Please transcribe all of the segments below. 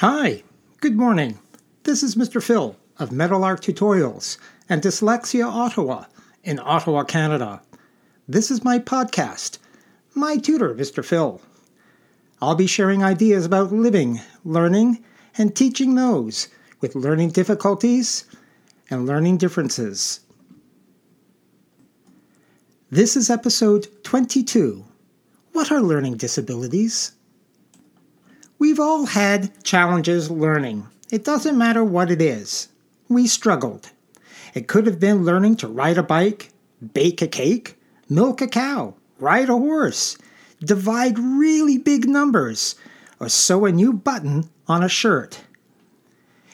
Hi, good morning. This is Mr. Phil of Meadowlark Tutorials and Dyslexia Ottawa in Ottawa, Canada. This is my podcast, My Tutor, Mr. Phil. I'll be sharing ideas about living, learning, and teaching those with learning difficulties and learning differences. This is episode 22. What are learning disabilities? We've all had challenges learning. It doesn't matter what it is. We struggled. It could have been learning to ride a bike, bake a cake, milk a cow, ride a horse, divide really big numbers, or sew a new button on a shirt.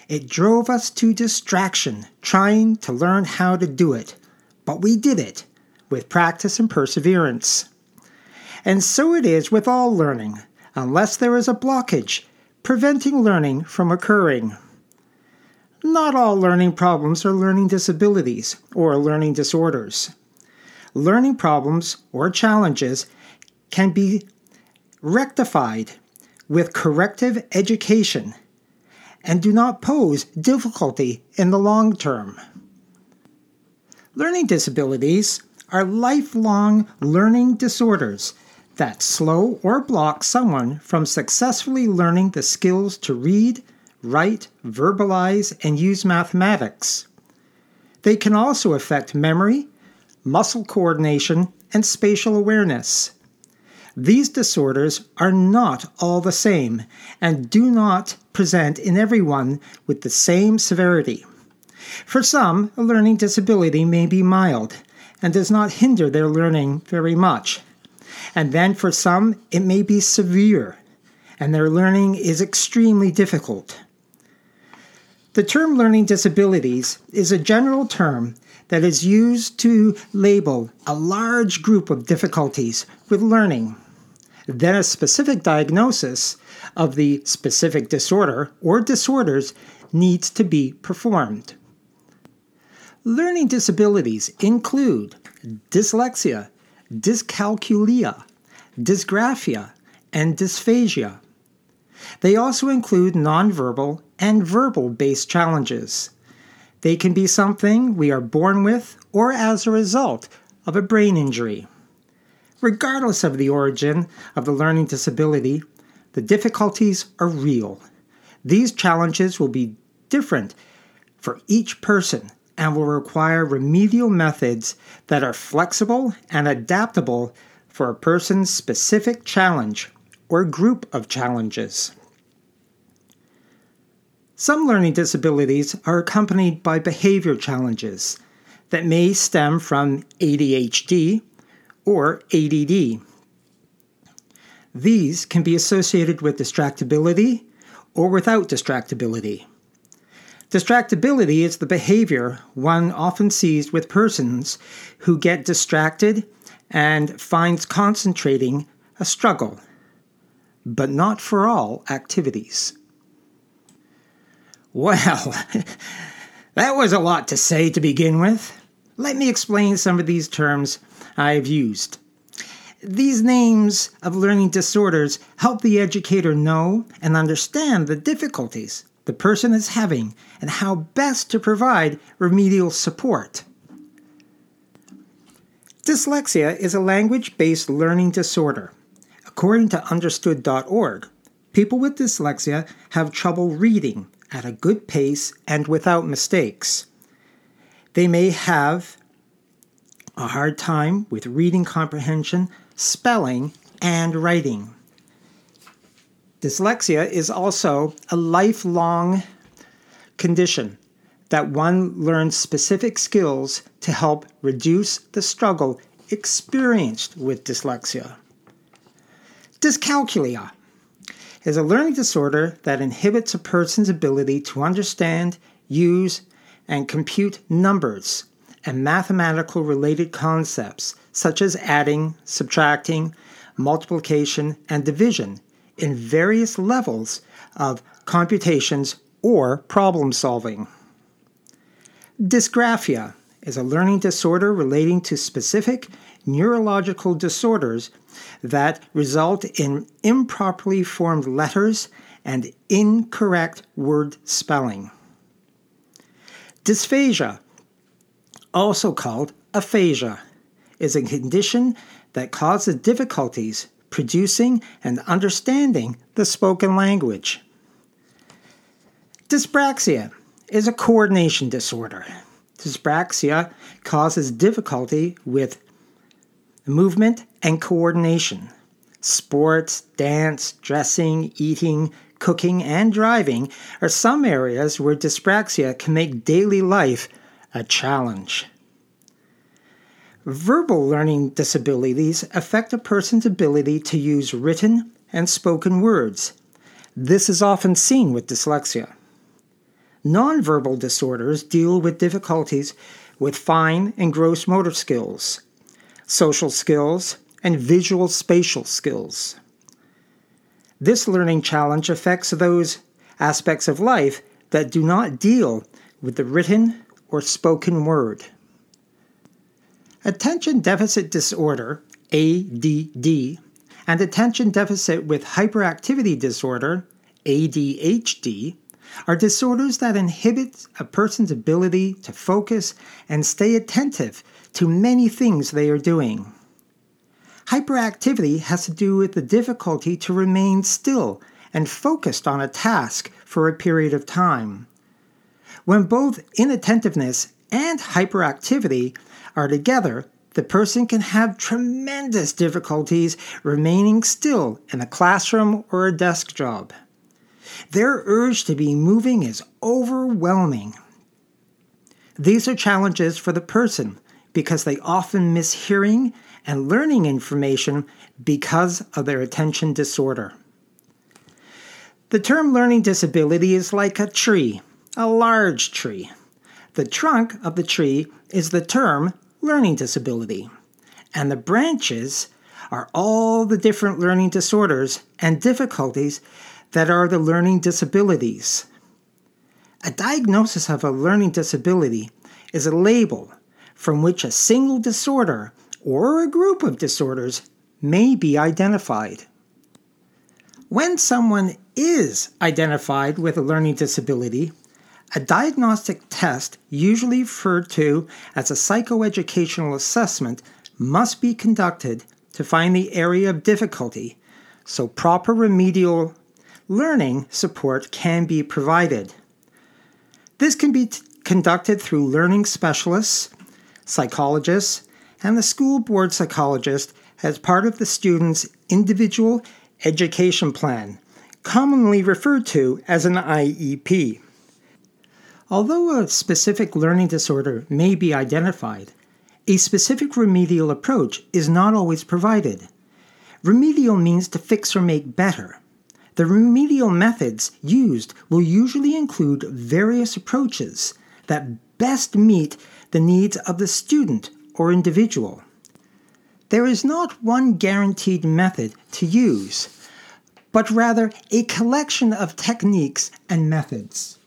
It drove us to distraction trying to learn how to do it, but we did it with practice and perseverance. And so it is with all learning unless there is a blockage preventing learning from occurring. Not all learning problems are learning disabilities or learning disorders. Learning problems or challenges can be rectified with corrective education and do not pose difficulty in the long term. Learning disabilities are lifelong learning disorders that slow or block someone from successfully learning the skills to read, write, verbalize, and use mathematics. They can also affect memory, muscle coordination, and spatial awareness. These disorders are not all the same and do not present in everyone with the same severity. For some, a learning disability may be mild and does not hinder their learning very much. And then for some, it may be severe, and their learning is extremely difficult. The term learning disabilities is a general term that is used to label a large group of difficulties with learning. Then a specific diagnosis of the specific disorder or disorders needs to be performed. Learning disabilities include dyslexia, dyscalculia, dysgraphia, and dysphasia. They also include nonverbal and verbal based challenges. They can be something we are born with or as a result of a brain injury. Regardless of the origin of the learning disability, the difficulties are real. These challenges will be different for each person and will require remedial methods that are flexible and adaptable for a person's specific challenge or group of challenges. Some learning disabilities are accompanied by behavior challenges that may stem from ADHD or ADD. These can be associated with distractibility or without distractibility. Distractibility is the behavior one often sees with persons who get distracted and finds concentrating a struggle, but not for all activities. Well, that was a lot to say to begin with. Let me explain some of these terms I've used. These names of learning disorders help the educator know and understand the difficulties the person is having and how best to provide remedial support. Dyslexia is a language based learning disorder. According to understood.org, people with dyslexia have trouble reading at a good pace and without mistakes. They may have a hard time with reading comprehension, spelling, and writing. Dyslexia is also a lifelong condition that one learns specific skills to help reduce the struggle experienced with dyslexia. Dyscalculia is a learning disorder that inhibits a person's ability to understand, use, and compute numbers and mathematical related concepts such as adding, subtracting, multiplication, and division in various levels of computations or problem solving. Dysgraphia is a learning disorder relating to specific neurological disorders that result in improperly formed letters and incorrect word spelling. Dysphasia, also called aphasia, is a condition that causes difficulties producing and understanding the spoken language. Dyspraxia is a coordination disorder. Dyspraxia causes difficulty with movement and coordination. Sports, dance, dressing, eating, cooking, and driving are some areas where dyspraxia can make daily life a challenge. Verbal learning disabilities affect a person's ability to use written and spoken words. This is often seen with dyslexia. Nonverbal disorders deal with difficulties with fine and gross motor skills, social skills, and visual spatial skills. This learning challenge affects those aspects of life that do not deal with the written or spoken word. Attention Deficit Disorder, ADD, and Attention Deficit with Hyperactivity Disorder, ADHD, are disorders that inhibit a person's ability to focus and stay attentive to many things they are doing. Hyperactivity has to do with the difficulty to remain still and focused on a task for a period of time. When both inattentiveness and hyperactivity are together, the person can have tremendous difficulties remaining still in a classroom or a desk job. Their urge to be moving is overwhelming. These are challenges for the person because they often miss hearing and learning information because of their attention disorder. The term learning disability is like a tree, a large tree. The trunk of the tree is the term learning disability, and the branches are all the different learning disorders and difficulties that are the learning disabilities. A diagnosis of a learning disability is a label from which a single disorder or a group of disorders may be identified. When someone is identified with a learning disability, a diagnostic test, usually referred to as a psychoeducational assessment, must be conducted to find the area of difficulty so proper remedial learning support can be provided. This can be t- conducted through learning specialists, psychologists, and the school board psychologist as part of the student's individual education plan, commonly referred to as an IEP. Although a specific learning disorder may be identified, a specific remedial approach is not always provided. Remedial means to fix or make better. The remedial methods used will usually include various approaches that best meet the needs of the student or individual. There is not one guaranteed method to use, but rather a collection of techniques and methods.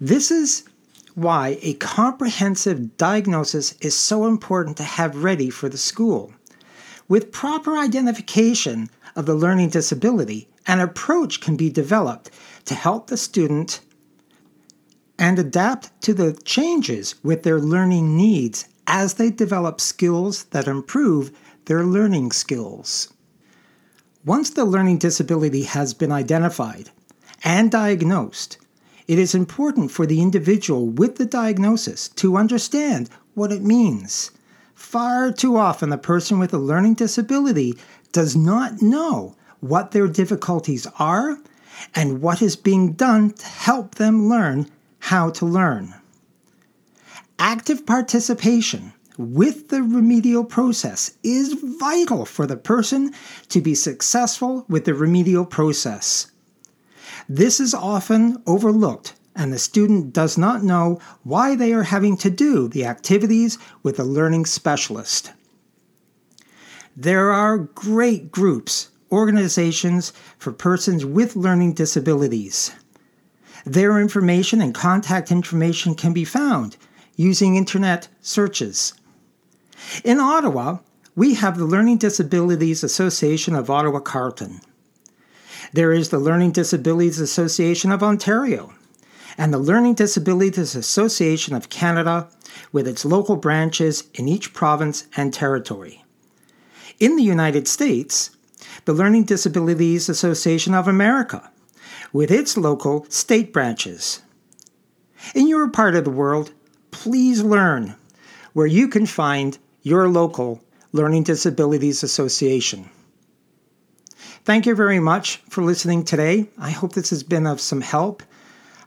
This is why a comprehensive diagnosis is so important to have ready for the school. With proper identification of the learning disability, an approach can be developed to help the student and adapt to the changes with their learning needs as they develop skills that improve their learning skills. Once the learning disability has been identified and diagnosed, it is important for the individual with the diagnosis to understand what it means. Far too often, the person with a learning disability does not know what their difficulties are and what is being done to help them learn how to learn. Active participation with the remedial process is vital for the person to be successful with the remedial process. This is often overlooked, and the student does not know why they are having to do the activities with a learning specialist. There are great groups, organizations for persons with learning disabilities. Their information and contact information can be found using internet searches. In Ottawa, we have the Learning Disabilities Association of Ottawa Carleton. There is the Learning Disabilities Association of Ontario and the Learning Disabilities Association of Canada with its local branches in each province and territory. In the United States, the Learning Disabilities Association of America with its local state branches. In your part of the world, please learn where you can find your local Learning Disabilities Association. Thank you very much for listening today. I hope this has been of some help.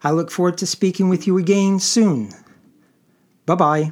I look forward to speaking with you again soon. Bye bye.